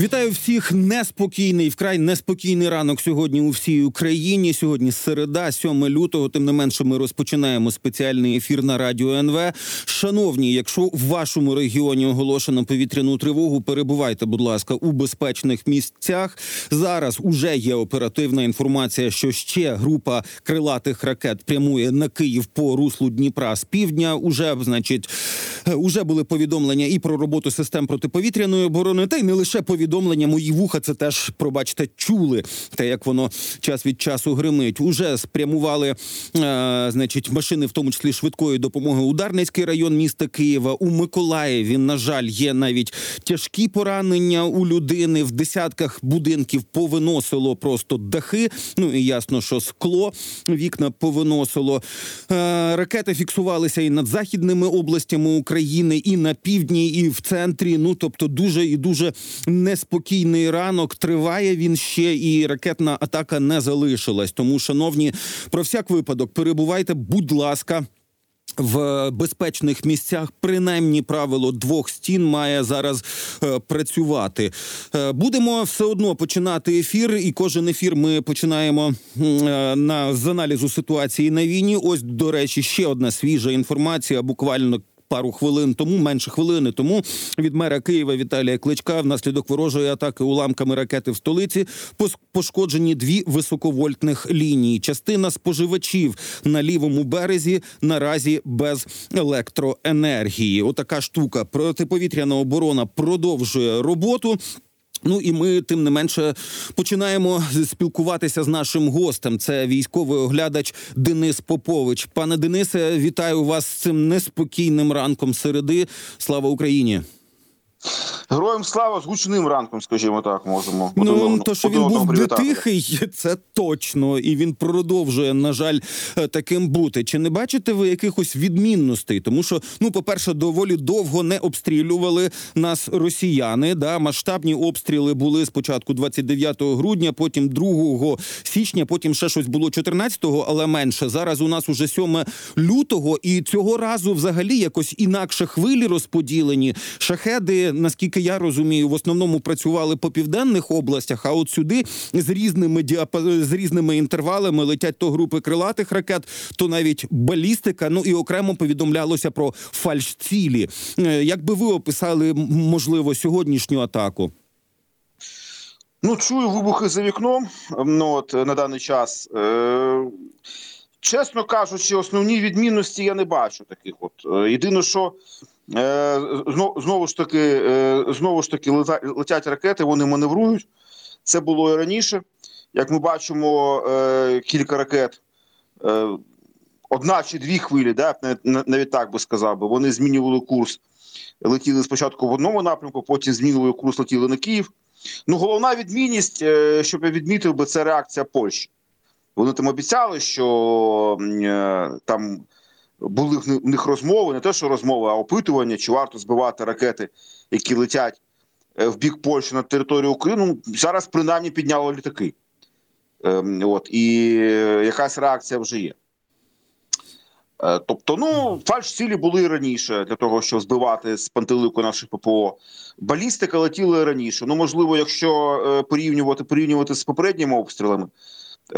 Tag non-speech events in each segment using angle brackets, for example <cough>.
Вітаю всіх неспокійний вкрай неспокійний ранок сьогодні у всій Україні. Сьогодні середа, 7 лютого. Тим не менше, ми розпочинаємо спеціальний ефір на радіо НВ. Шановні, якщо в вашому регіоні оголошено повітряну тривогу, перебувайте, будь ласка, у безпечних місцях. Зараз уже є оперативна інформація, що ще група крилатих ракет прямує на Київ по руслу Дніпра з півдня. Уже значить, уже були повідомлення і про роботу систем протиповітряної оборони, та й не лише повідомлення повідомлення мої вуха це теж пробачте чули те, як воно час від часу гримить. Уже спрямували, е, значить, машини, в тому числі швидкої допомоги у Дарницький район міста Києва. У Миколаєві, на жаль, є навіть тяжкі поранення у людини. В десятках будинків повиносило просто дахи. Ну і ясно, що скло вікна повиносило. Е, ракети фіксувалися і над західними областями України, і на півдні, і в центрі. Ну тобто, дуже і дуже не неспокійний ранок. Триває він ще, і ракетна атака не залишилась. Тому, шановні, про всяк випадок перебувайте, будь ласка. В безпечних місцях принаймні правило двох стін має зараз е, працювати. Е, будемо все одно починати ефір, і кожен ефір ми починаємо е, на з аналізу ситуації на війні. Ось до речі, ще одна свіжа інформація. Буквально пару хвилин тому, менше хвилини тому від мера Києва Віталія Кличка внаслідок ворожої атаки уламками ракети в столиці пошкоджені дві високовольтних лінії. Частина споживачів на лівому березі наразі без електроенергії. Отака штука протиповітряна оборона продовжує роботу. Ну і ми тим не менше починаємо спілкуватися з нашим гостем. Це військовий оглядач Денис Попович. Пане Денисе, вітаю вас з цим неспокійним ранком середи. Слава Україні. Героям слава з гучним ранком, скажімо так, можемо. Ну, то, що він був не тихий, <laughs> це точно, і він продовжує, на жаль, е, таким бути. Чи не бачите ви якихось відмінностей? Тому що, ну, по-перше, доволі довго не обстрілювали нас росіяни. Да, Масштабні обстріли були спочатку 29 грудня, потім 2 січня, потім ще щось було 14-го, але менше. Зараз у нас уже 7 лютого, і цього разу взагалі якось інакше хвилі розподілені. Шахеди наскільки я розумію, в основному працювали по південних областях. А от сюди з різними діап... з різними інтервалами летять то групи крилатих ракет, то навіть балістика. Ну і окремо повідомлялося про фальш-цілі. Е, як би ви описали можливо сьогоднішню атаку? Ну, чую вибухи за вікном. Ну от на даний час. Е- Чесно кажучи, основні відмінності я не бачу таких. От е, єдине, що Е, знову ж таки, е, знову ж таки, летять ракети, вони маневрують. Це було і раніше. Як ми бачимо, е, кілька ракет, одна чи дві хвилі, да, навіть так би сказав, би, вони змінювали курс. Летіли спочатку в одному напрямку, потім змінили курс, летіли на Київ. Ну, головна відмінність, щоб я відмітив би, це реакція Польщі. Вони там обіцяли, що там були в них розмови, не те, що розмови, а опитування, чи варто збивати ракети, які летять е, в бік Польщі на територію України. Ну, зараз принаймні підняло літаки. Ем, от, І якась реакція вже є. Е, тобто, ну, фальш цілі були раніше для того, щоб збивати з пантелику наших ППО. Балістика летіла раніше. Ну, можливо, якщо е, порівнювати порівнювати з попередніми обстрілами,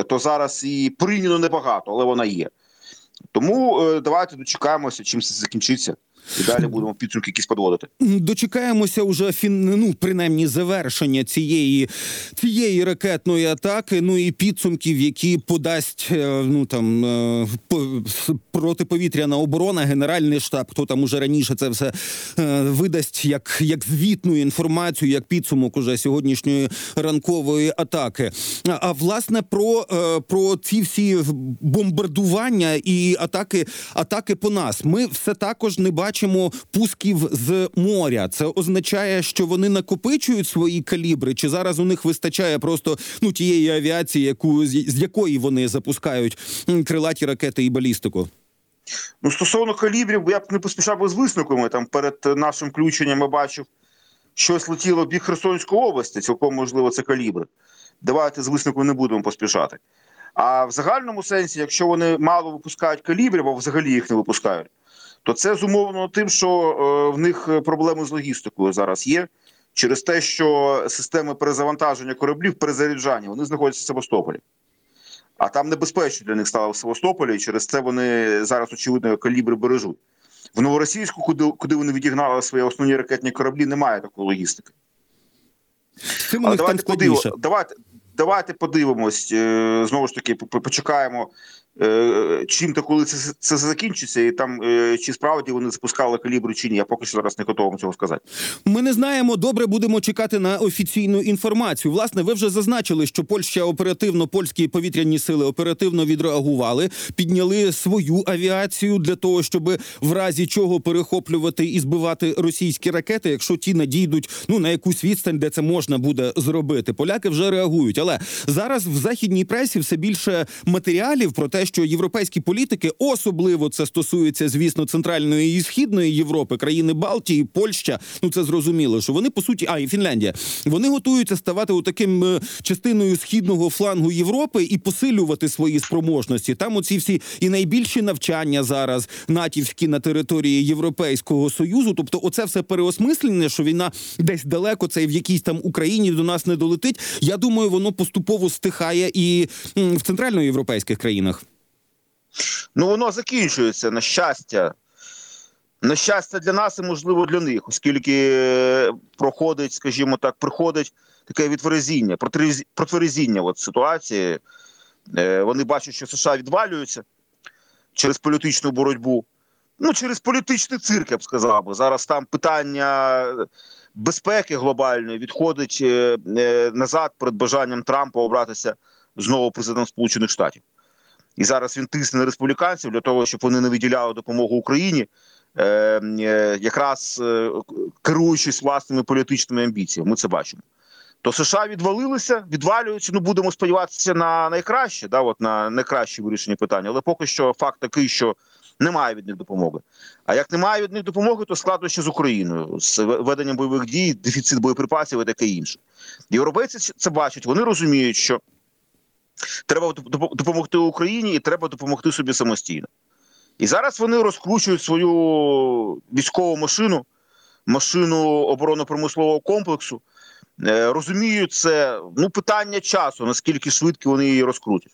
то зараз і порівняно небагато, але вона є. Тому е, давайте дочекаємося, чим це закінчиться. І далі будемо підсумки якісь подводити. Дочекаємося уже фін, ну, принаймні завершення цієї цієї ракетної атаки. Ну і підсумків, які подасть е, ну там е, протиповітряна оборона, генеральний штаб. Хто там уже раніше це все е, видасть як як звітну інформацію, як підсумок уже сьогоднішньої ранкової атаки. А власне про про ці всі бомбардування і атаки атаки по нас. Ми все також не бачимо бачимо пусків з моря. Це означає, що вони накопичують свої калібри, чи зараз у них вистачає просто ну тієї авіації, яку з якої вони запускають крилаті ракети і балістику. Ну, стосовно калібрів, я б не поспішав з висновками. Там перед нашим включенням я бачив, щось летіло бік Херсонської області. Цілком можливо, це калібри. Давайте з висновком не будемо поспішати. А в загальному сенсі, якщо вони мало випускають калібрів, або взагалі їх не випускають, то це зумовлено тим, що е, в них проблеми з логістикою зараз є. через те, що системи перезавантаження кораблів, перезаряджання, вони знаходяться в Севастополі. А там небезпечно для них стало в Севастополі, і через це вони зараз, очевидно, калібри бережуть. В Новоросійську, куди, куди вони відігнали свої основні ракетні кораблі, немає такої логістики. Цим Але давайте, подиво, давайте, давайте подивимось, е, знову ж таки, почекаємо, е, чим та коли це, це закінчиться, і там е, чи справді вони запускали калібри чи ні. Я поки що зараз не готовий цього сказати. Ми не знаємо. Добре, будемо чекати на офіційну інформацію. Власне, ви вже зазначили, що Польща оперативно, польські повітряні сили оперативно відреагували, підняли свою авіацію для того, щоб в разі чого перехоплювати і збивати російські ракети, якщо ті надійдуть ну на якусь відстань, де це можна буде зробити. Поляки вже реагують. Але зараз в західній пресі все більше матеріалів про те, що європейські політики, особливо це стосується, звісно, центральної і східної Європи, країни Балтії, Польща. Ну це зрозуміло, що вони по суті, а і Фінляндія, вони готуються ставати у таким е, частиною східного флангу Європи і посилювати свої спроможності. Там оці всі і найбільші навчання зараз натівські на території Європейського союзу. Тобто, оце все переосмислення, що війна десь далеко, це в якійсь там Україні до нас не долетить. Я думаю, воно поступово стихає і в центральноєвропейських країнах. Ну воно закінчується на щастя. На щастя для нас і можливо для них, оскільки е, проходить, скажімо так, приходить таке відтверезіння, протверезі- протверезіння от ситуації. Е, Вони бачать, що США відвалюються через політичну боротьбу. Ну, через політичний цирк, я б сказав би. Зараз там питання безпеки глобальної відходить е, назад перед бажанням Трампа обратися знову президентом Сполучених Штатів. І зараз він тисне на республіканців для того, щоб вони не виділяли допомогу Україні, е, е, якраз е, керуючись власними політичними амбіціями. Ми це бачимо. То США відвалилися, відвалюються. Ну будемо сподіватися на найкраще, да, от на найкраще вирішення питання. Але поки що факт такий, що немає від них допомоги. А як немає від них допомоги, то складнощі з Україною, з веденням бойових дій, дефіцит боєприпасів і таке інше. Європейці це бачать, вони розуміють, що треба допомогти Україні і треба допомогти собі самостійно. І зараз вони розкручують свою військову машину, машину оборонно-промислового комплексу. Е, Розуміють це ну питання часу, наскільки швидко вони її розкрутять.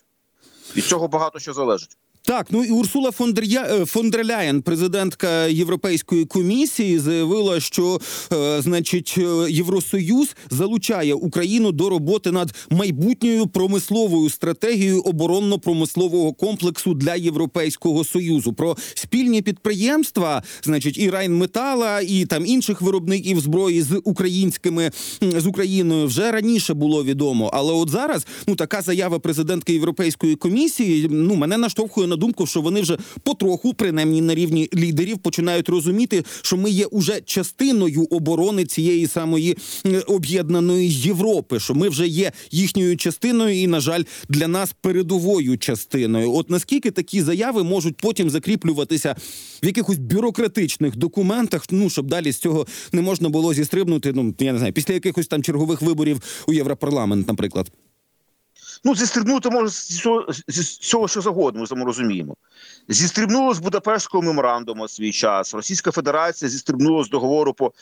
Від цього багато що залежить. Так, ну і Урсула фон дер, е, президентка Європейської комісії, заявила, що е, значить е, Євросоюз залучає Україну до роботи над майбутньою промисловою стратегією оборонно-промислового комплексу для Європейського союзу. Про спільні підприємства, значить, і Райнметала, і там інших виробників зброї з українськими з Україною вже раніше було відомо. Але от зараз ну така заява президентки Європейської комісії ну мене наштовхує на думку, що вони вже потроху, принаймні на рівні лідерів, починають розуміти, що ми є уже частиною оборони цієї самої е, об'єднаної Європи. Що ми вже є їхньою частиною, і на жаль, для нас передовою частиною. От наскільки такі заяви можуть потім закріплюватися в якихось бюрократичних документах, ну щоб далі з цього не можна було зістрибнути. Ну я не знаю, після якихось там чергових виборів у Європарламент, наприклад. Ну, зістрибнути може з цього, що завгодно, ми тому розуміємо. Зістрибнуло з Будапештського меморандуму свій час. Російська Федерація зістрибнула з договору по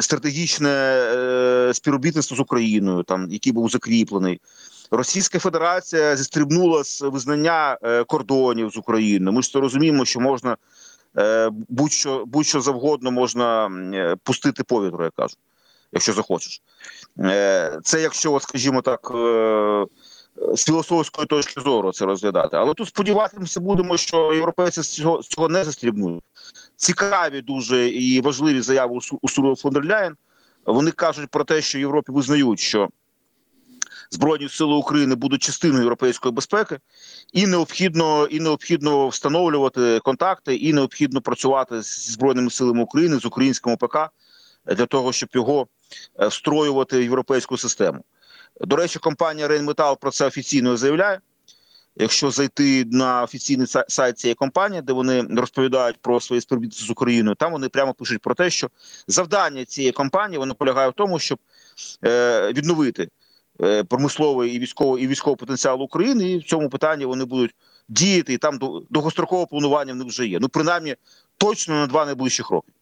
стратегічне е, співробітництво з Україною, там який був закріплений. Російська Федерація зістрибнула з визнання е, кордонів з Україною. Ми ж це розуміємо, що можна е, будь-що будь-що завгодно можна е, пустити повітру, я кажу, якщо захочеш. Е, це якщо, от, скажімо так. Е, з філософської точки зору це розглядати. Але тут сподіватися будемо, що європейці з цього, з цього не застрібнуть. Цікаві дуже і важливі заяви Урсули фон дер Ляєн. Вони кажуть про те, що в Європі визнають, що Збройні сили України будуть частиною європейської безпеки, і необхідно і необхідно встановлювати контакти, і необхідно працювати зі збройними силами України з українським ОПК для того, щоб його е, встроювати в європейську систему. До речі, компанія Рейнметал про це офіційно заявляє. Якщо зайти на офіційний са- сайт цієї компанії, де вони розповідають про свої співробітництво з Україною, там вони прямо пишуть про те, що завдання цієї компанії воно полягає в тому, щоб е, відновити е, промисловий і військовий і військовий потенціал України, і в цьому питанні вони будуть діяти, і там до- довгострокове планування в них вже є. Ну, принаймні, точно на два найближчих роки.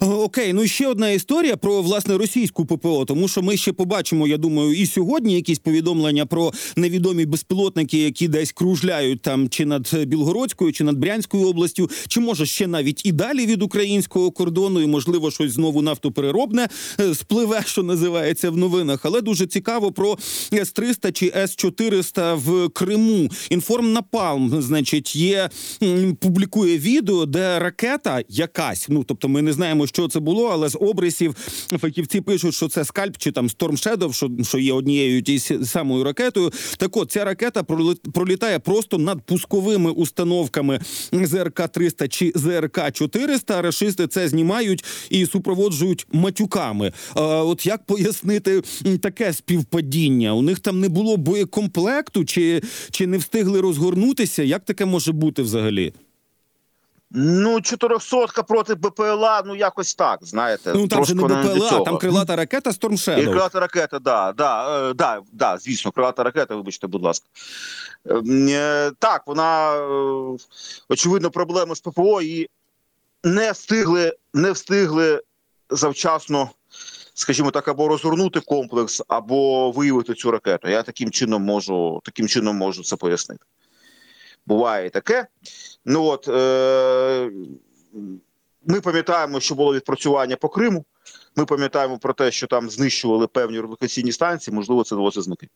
Окей, ну і ще одна історія про власне російську ППО, тому що ми ще побачимо, я думаю, і сьогодні якісь повідомлення про невідомі безпілотники, які десь кружляють там чи над Білгородською, чи над Брянською областю, чи може ще навіть і далі від українського кордону, і можливо щось знову нафтопереробне е, спливе, що називається в новинах. Але дуже цікаво про С-300 чи С-400 в Криму. Інформнапалм, значить, є публікує відео, де ракета якась, ну тобто ми не знаємо, що це було, але з обрисів фахівці пишуть, що це скальп чи там Storm Shadow, що, що є однією тією самою ракетою. Так от ця ракета пролітає просто над пусковими установками ЗРК 300 чи ЗРК 400. Рашисти це знімають і супроводжують матюками. А от як пояснити таке співпадіння? У них там не було боєкомплекту, чи, чи не встигли розгорнутися? Як таке може бути взагалі? Ну, 400 проти БПЛА, ну якось так, знаєте. Ну там же не БПЛА, цього. там крилата ракета Storm І крилата ракета, да, да, е, да, да, звісно, крилата ракета, вибачте, будь ласка. Ем, е, Так, вона е, очевидно проблема з ППО і не встигли, не встигли завчасно, скажімо так, або розгорнути комплекс, або виявити цю ракету. Я таким чином можу, таким чином можу це пояснити. Буває таке. Ну от е, ми пам'ятаємо, що було відпрацювання по Криму. Ми пам'ятаємо про те, що там знищували певні релокаційні станції. Можливо, це довелося знайти.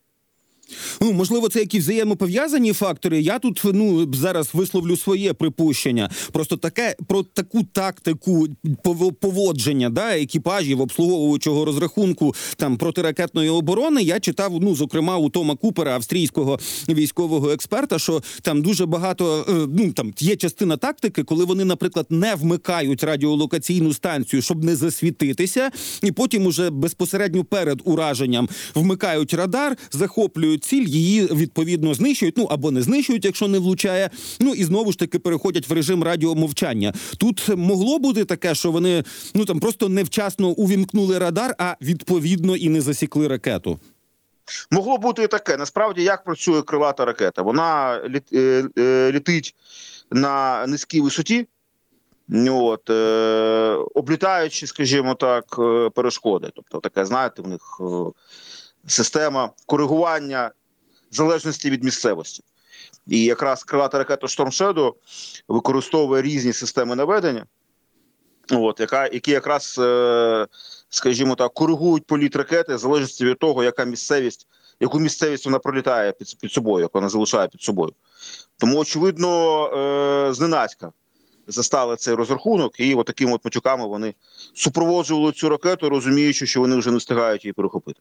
Ну, можливо, це якісь взаємопов'язані фактори. Я тут ну зараз висловлю своє припущення. Просто таке про таку тактику пов- поводження да, екіпажів обслуговуючого розрахунку там протиракетної оборони. Я читав, ну зокрема у Тома Купера, австрійського військового експерта, що там дуже багато е, ну там є частина тактики, коли вони, наприклад, не вмикають радіолокаційну станцію, щоб не засвітитися, і потім уже безпосередньо перед ураженням вмикають радар, захоплюють ціль, її відповідно знищують. Ну або не знищують, якщо не влучає. Ну і знову ж таки переходять в режим радіомовчання. Тут могло бути таке, що вони ну там просто невчасно увімкнули радар, а відповідно і не засікли ракету. Могло бути і таке. Насправді, як працює крилата ракета? Вона е, е, літить на низькій висоті, от, е, облітаючи, скажімо так, е, перешкоди. Тобто, таке, знаєте, в них е, система коригування залежності від місцевості. І якраз крилата ракета Storm Shadow використовує різні системи наведення, от, яка, які якраз, е, скажімо так, коригують політ ракети в залежності від того, яка місцевість, яку місцевість вона пролітає під, під собою, яку вона залишає під собою. Тому, очевидно, е, зненацька застали цей розрахунок, і от такими от матюками вони супроводжували цю ракету, розуміючи, що вони вже не встигають її перехопити.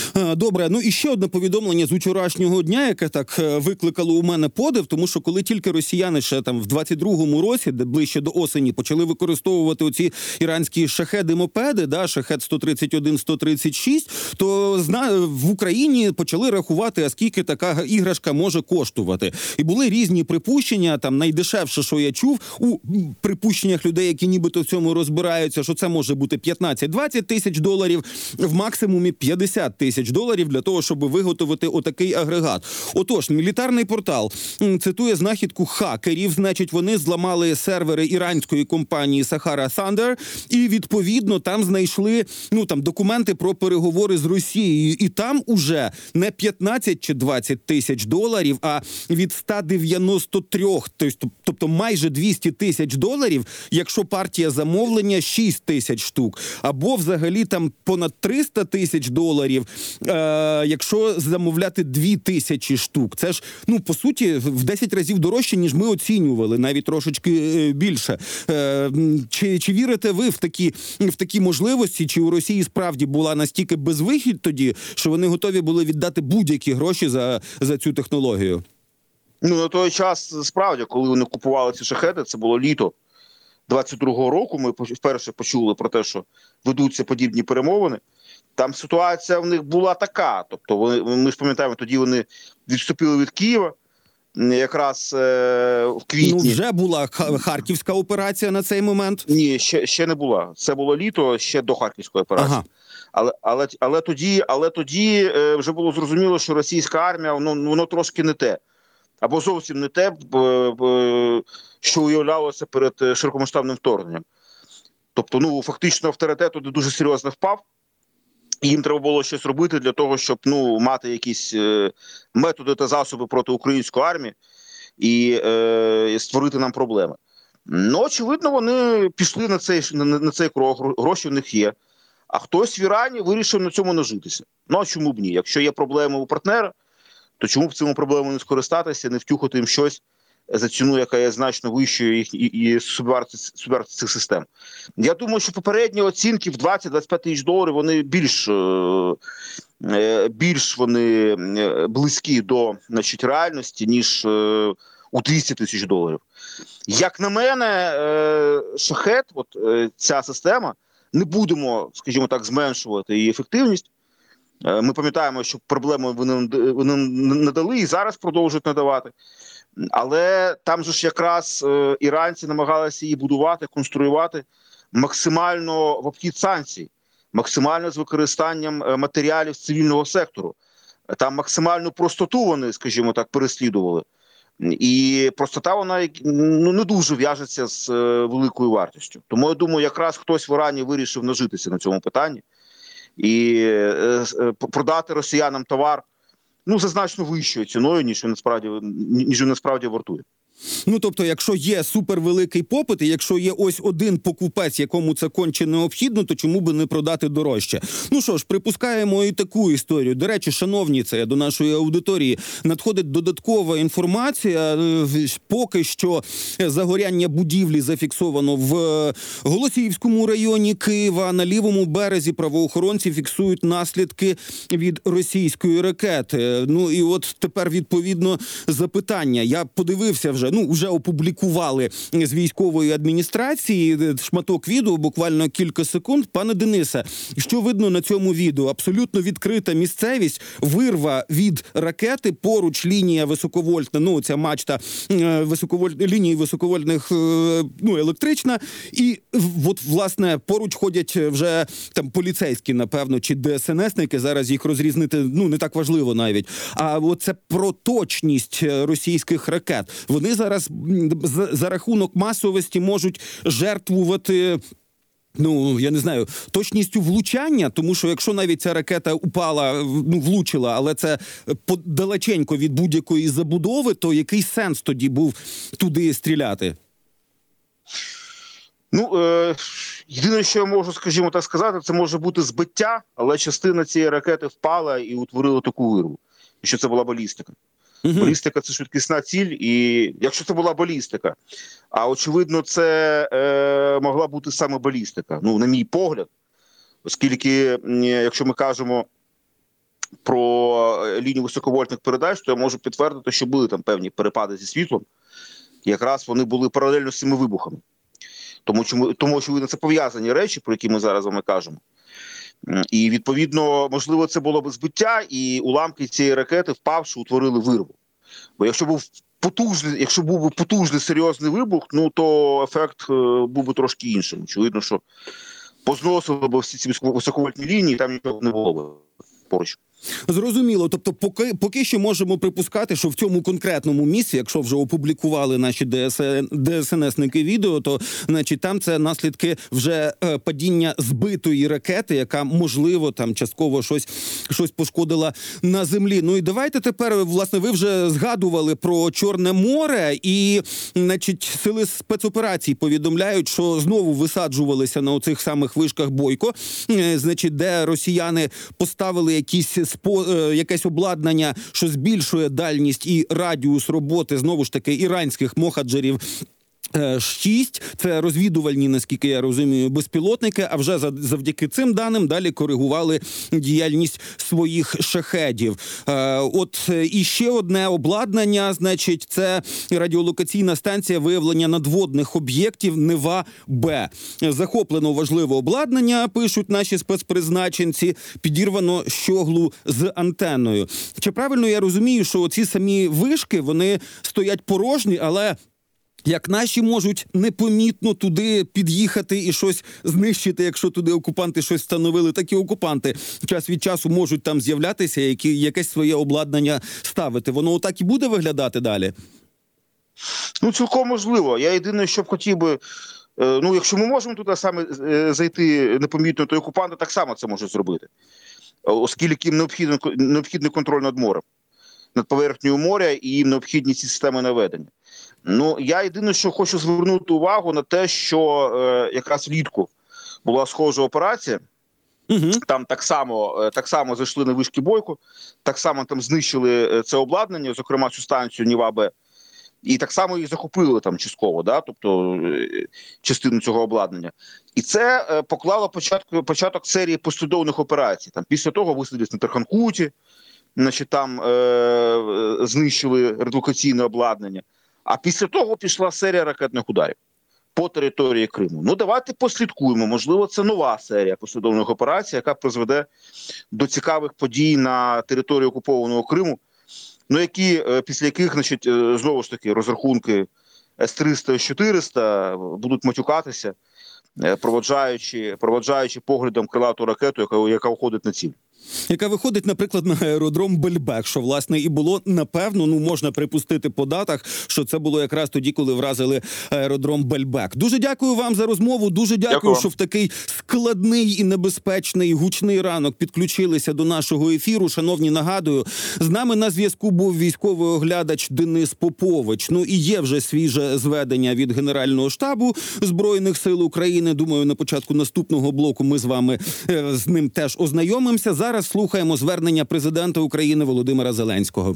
Добре, ну і ще одне повідомлення з вчорашнього дня, яке так е, викликало у мене подив, тому що коли тільки росіяни ще там в 22-му році, де ближче до осені, почали використовувати оці іранські шахеди мопеди, да, шахет 131 136 то зна в Україні почали рахувати, а скільки така іграшка може коштувати. І були різні припущення. Там найдешевше, що я чув, у припущеннях людей, які нібито в цьому розбираються, що це може бути 15-20 тисяч доларів, в максимумі 50 тисяч доларів для того, щоб виготовити отакий агрегат. Отож, мілітарний портал цитує знахідку хакерів. Значить, вони зламали сервери іранської компанії Sahara Thunder, і відповідно там знайшли ну там документи про переговори з Росією. І там уже не 15 чи 20 тисяч доларів, а від 193, тобто, тобто майже 200 тисяч доларів, якщо партія замовлення 6 тисяч штук, або взагалі там понад 300 тисяч доларів, е, якщо замовляти 2 тисячі штук. Це ж ну по суті в 10 разів дорожче, ніж ми оцінювали, навіть трошечки е, більше. Е, чи, чи вірите ви в такі в такі можливості? Чи у Росії справді була настільки безвихідь тоді, що вони готові були віддати будь-які гроші за, за цю технологію? Ну, на той час, справді, коли вони купували ці шахети, це було літо 22-го року. Ми вперше почули про те, що ведуться подібні перемовини. Там ситуація в них була така. Тобто, вони, ми ж пам'ятаємо, тоді вони відступили від Києва якраз е, в Ну вже була харківська операція на цей момент. Ні, ще, ще не була. Це було літо ще до Харківської операції. Ага. Але, але, але тоді, але тоді е, вже було зрозуміло, що російська армія ну, воно трошки не те. Або зовсім не те, що уявлялося перед е, широкомасштабним вторгненням. Тобто, ну фактично авторитет туди дуже серйозно впав. Їм треба було щось робити для того, щоб ну мати якісь е, методи та засоби проти української армії і е, створити нам проблеми. Ну, очевидно, вони пішли на цей на, на цей крок. Гроші в них є. А хтось в Ірані вирішив на цьому нажитися. Ну а чому б ні? Якщо є проблеми у партнера, то чому б цими проблемами не скористатися, не втюхати їм щось за ціну, яка є значно вищою їх і, і собівартість цих систем? Я думаю, що попередні оцінки в 20-25 тисяч доларів вони більш, е, е, більш вони е, близькі до значить, реальності, ніж у 200 тисяч доларів. Як на мене, шахет, от ця система, не будемо, скажімо так, зменшувати її ефективність. Ми пам'ятаємо, що проблеми вони, вони надали і зараз продовжують надавати. Але там же ж якраз е, іранці намагалися її будувати, конструювати максимально в обхід санкцій, максимально з використанням е, матеріалів з цивільного сектору. Там максимальну простоту вони, скажімо так, переслідували. І простота вона ну не дуже в'яжеться з е, великою вартістю. Тому я думаю, якраз хтось в Ірані вирішив нажитися на цьому питанні і продати росіянам товар ну за значно вищою ціною, ніж він насправді ніж він насправді вартує. Ну тобто, якщо є супервеликий попит, і якщо є ось один покупець, якому це конче необхідно, то чому би не продати дорожче? Ну що ж, припускаємо і таку історію. До речі, шановні, це до нашої аудиторії надходить додаткова інформація. Е, Поки що загоряння будівлі зафіксовано в е, Голосіївському районі Києва. На лівому березі правоохоронці фіксують наслідки від російської ракети. Ну і от тепер відповідно запитання. Я подивився вже. Ну вже опублікували з військової адміністрації е, шматок відео, буквально кілька секунд. Пане Денисе, що видно на цьому відео? Абсолютно відкрита місцевість, вирва від ракети. Поруч лінія високовольтна. Ну ця мачта е, високоволь... лінії високовольтних е, ну електрична. І от власне поруч ходять вже там поліцейські, напевно, чи ДСНСники. Зараз їх розрізнити ну не так важливо навіть. А от це про точність російських ракет. Вони зараз за, рахунок масовості можуть жертвувати. Ну я не знаю точністю влучання, тому що якщо навіть ця ракета упала, ну влучила, але це далеченько від будь-якої забудови, то який сенс тоді був туди стріляти? Ну е, єдине, що я можу, скажімо так сказати, це може бути збиття, але частина цієї ракети впала і утворила таку вирву. Що це була балістика. Мгм. Балістика це швидкісна ціль, і якщо це була балістика, а очевидно, це е, могла бути саме балістика. Ну, на мій погляд, оскільки, якщо ми кажемо про е, лінію високовольтних передач, то я можу підтвердити, що були там певні перепади зі світлом. Якраз вони були паралельно з цими вибухами. Тому чому тому, очевидно, це пов'язані речі, про які ми зараз вами кажемо. І відповідно, можливо, це було б збиття, і уламки цієї ракети, впавши, утворили вирву. Бо якщо був потужний, якщо був би потужний серйозний вибух, ну то ефект е, був би трошки іншим. Очевидно, що позносили б всі ці високо- високовольтні лінії, там нічого не було б поруч. Зрозуміло. Тобто, поки поки що можемо припускати, що в цьому конкретному місці, якщо вже опублікували наші ДСН, ДСНСники відео, то значить там це наслідки вже е, падіння збитої ракети, яка можливо там частково щось щось пошкодила на землі. Ну і давайте тепер, власне, ви вже згадували про Чорне море, і значить, сили спецоперацій повідомляють, що знову висаджувалися на оцих самих вишках бойко, е, значить, де росіяни поставили якісь якесь обладнання, що збільшує дальність і радіус роботи знову ж таки іранських мохаджерів. Е, Шість це розвідувальні, наскільки я розумію, безпілотники. А вже за- завдяки цим даним далі коригували діяльність своїх шахедів. Е, От е, і ще одне обладнання, значить, це радіолокаційна станція виявлення надводних об'єктів Нева Б. Захоплено важливе обладнання. Пишуть наші спецпризначенці. Підірвано щоглу з антенною. Чи правильно я розумію, що ці самі вишки вони стоять порожні, але як наші можуть непомітно туди під'їхати і щось знищити, якщо туди окупанти щось встановили, так і окупанти час від часу можуть там з'являтися, які якесь своє обладнання ставити. Воно отак і буде виглядати далі. Ну, цілком можливо. Я єдине, що б хотів би Е, Ну, якщо ми можемо туди саме е, зайти непомітно, то окупанти так само це можуть зробити, оскільки їм необхідно необхідний контроль над морем, над поверхнею моря, і їм необхідні ці системи наведення. Ну я єдине, що хочу звернути увагу на те, що е, якраз влітку була схожа операція. Угу. Там так само, е, так само зайшли на вишки бойку, так само там знищили е, це обладнання, зокрема цю станцію Ніва-Б, і так само їх захопили там частково, да, тобто е, частину цього обладнання. І це поклало початку, початок серії послідовних операцій. Там після того висадились на Тарханкуті, значить там е, е, знищили редукаційне обладнання. А після того пішла серія ракетних ударів по території Криму. Ну давайте послідкуємо. Можливо, це нова серія послідовних операцій, яка призведе до цікавих подій на території окупованого Криму. Ну які е, після яких, значить, е, знову ж таки розрахунки С-300 і С-400 будуть матюкатися, е, проводжаючи, проводжаючи поглядом крилату ракету, яка, яка входить на ціль. Яка виходить, наприклад, на аеродром Бельбек, що власне і було напевно, ну можна припустити по датах, що це було якраз тоді, коли вразили аеродром Бельбек. Дуже дякую вам за розмову. Дуже дякую, Дякую що в такий складний і небезпечний гучний ранок підключилися до нашого ефіру. Шановні, нагадую, з нами на зв'язку був військовий оглядач Денис Попович. Ну і є вже свіже зведення від Генерального штабу збройних сил України. Думаю, на початку наступного блоку ми з вами е, з ним теж ознайомимося. Зараз слухаємо звернення президента України Володимира Зеленського.